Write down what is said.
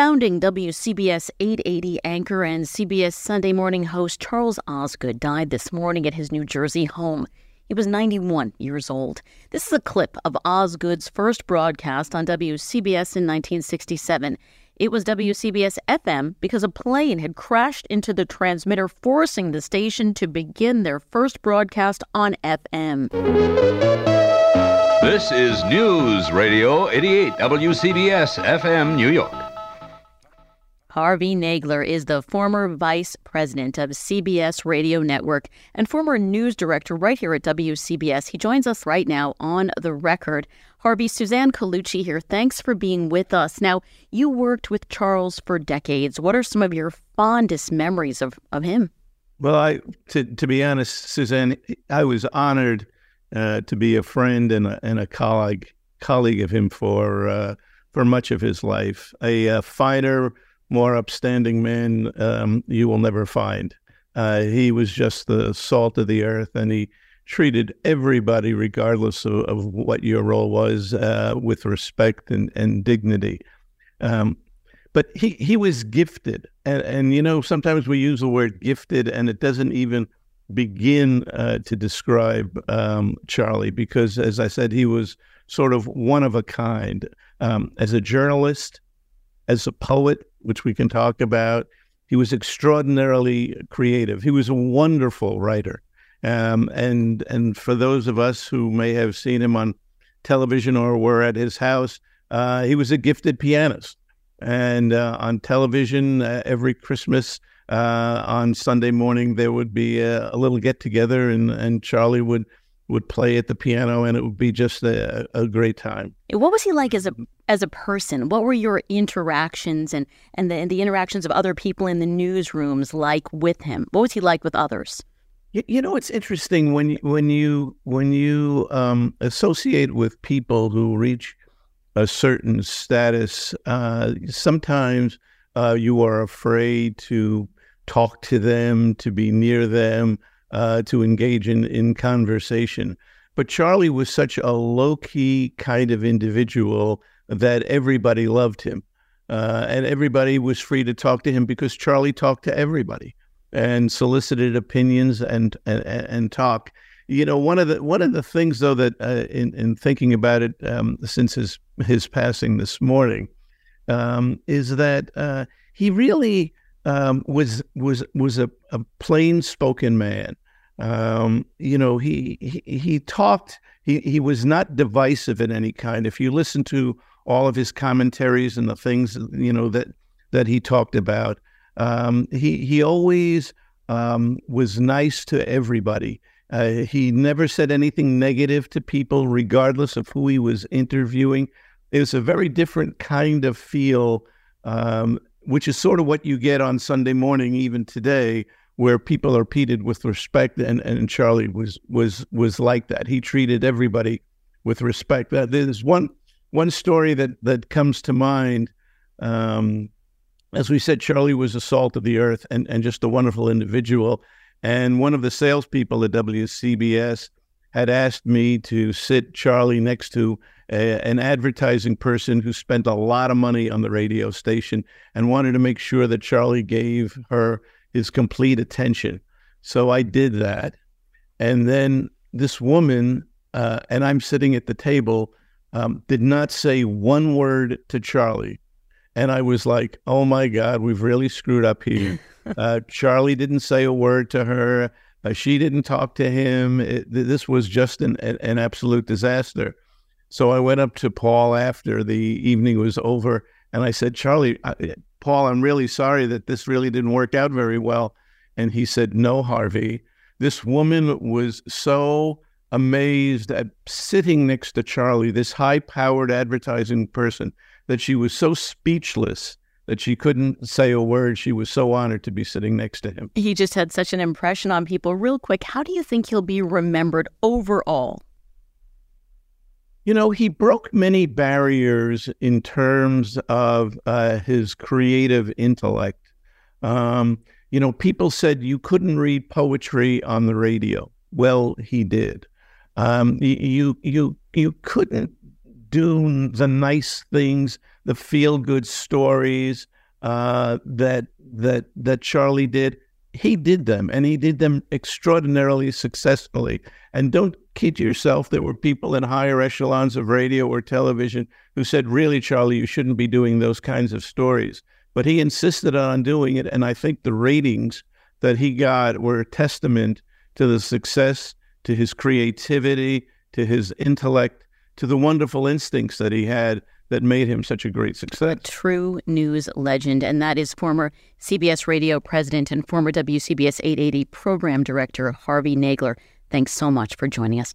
Founding WCBS 880 anchor and CBS Sunday morning host Charles Osgood died this morning at his New Jersey home. He was 91 years old. This is a clip of Osgood's first broadcast on WCBS in 1967. It was WCBS FM because a plane had crashed into the transmitter, forcing the station to begin their first broadcast on FM. This is News Radio 88 WCBS FM New York. Harvey Nagler is the former vice president of CBS Radio Network and former news director right here at WCBS. He joins us right now on the record. Harvey, Suzanne Colucci here. Thanks for being with us. Now, you worked with Charles for decades. What are some of your fondest memories of, of him? Well, I to to be honest, Suzanne, I was honored uh, to be a friend and a, and a colleague colleague of him for uh, for much of his life. A, a finer more upstanding man um, you will never find. Uh, he was just the salt of the earth, and he treated everybody, regardless of, of what your role was, uh, with respect and, and dignity. Um, but he, he was gifted. And, and, you know, sometimes we use the word gifted, and it doesn't even begin uh, to describe um, Charlie because, as I said, he was sort of one of a kind. Um, as a journalist, as a poet, which we can talk about. He was extraordinarily creative. He was a wonderful writer. Um, and and for those of us who may have seen him on television or were at his house, uh, he was a gifted pianist. And uh, on television, uh, every Christmas uh, on Sunday morning, there would be a, a little get together, and, and Charlie would would play at the piano, and it would be just a, a great time. What was he like as a as a person? What were your interactions and and the, and the interactions of other people in the newsrooms like with him? What was he like with others? You, you know, it's interesting when you, when you when you um, associate with people who reach a certain status. Uh, sometimes uh, you are afraid to talk to them, to be near them uh, to engage in, in conversation. But Charlie was such a low key kind of individual that everybody loved him. Uh, and everybody was free to talk to him because Charlie talked to everybody and solicited opinions and, and, and talk. You know, one of the one of the things though that uh, in in thinking about it um, since his his passing this morning um, is that uh, he really um, was was was a, a plain spoken man. Um, you know, he, he he talked. He he was not divisive in any kind. If you listen to all of his commentaries and the things you know that that he talked about, um, he he always um, was nice to everybody. Uh, he never said anything negative to people, regardless of who he was interviewing. It was a very different kind of feel um, which is sort of what you get on Sunday morning, even today, where people are treated with respect. And, and Charlie was was was like that. He treated everybody with respect. There's one one story that that comes to mind. Um, as we said, Charlie was a salt of the earth and, and just a wonderful individual. And one of the salespeople at WCBS had asked me to sit Charlie next to a, an advertising person who spent a lot of money on the radio station and wanted to make sure that Charlie gave her his complete attention. So I did that. And then this woman, uh, and I'm sitting at the table, um, did not say one word to Charlie. And I was like, oh my God, we've really screwed up here. Uh, Charlie didn't say a word to her. Uh, she didn't talk to him. It, this was just an, an absolute disaster. So I went up to Paul after the evening was over and I said, Charlie, I, Paul, I'm really sorry that this really didn't work out very well. And he said, No, Harvey. This woman was so amazed at sitting next to Charlie, this high powered advertising person, that she was so speechless that she couldn't say a word. She was so honored to be sitting next to him. He just had such an impression on people. Real quick, how do you think he'll be remembered overall? You know, he broke many barriers in terms of uh, his creative intellect. Um, you know, people said you couldn't read poetry on the radio. Well, he did. Um, you you you couldn't do the nice things the feel good stories uh, that that that Charlie did. He did them, and he did them extraordinarily successfully. And don't kid yourself. There were people in higher echelons of radio or television who said, "Really, Charlie, you shouldn't be doing those kinds of stories." But he insisted on doing it, and I think the ratings that he got were a testament to the success, to his creativity, to his intellect, to the wonderful instincts that he had that made him such a great success. True news legend, and that is former CBS Radio president and former WCBS 880 program director Harvey Nagler. Thanks so much for joining us.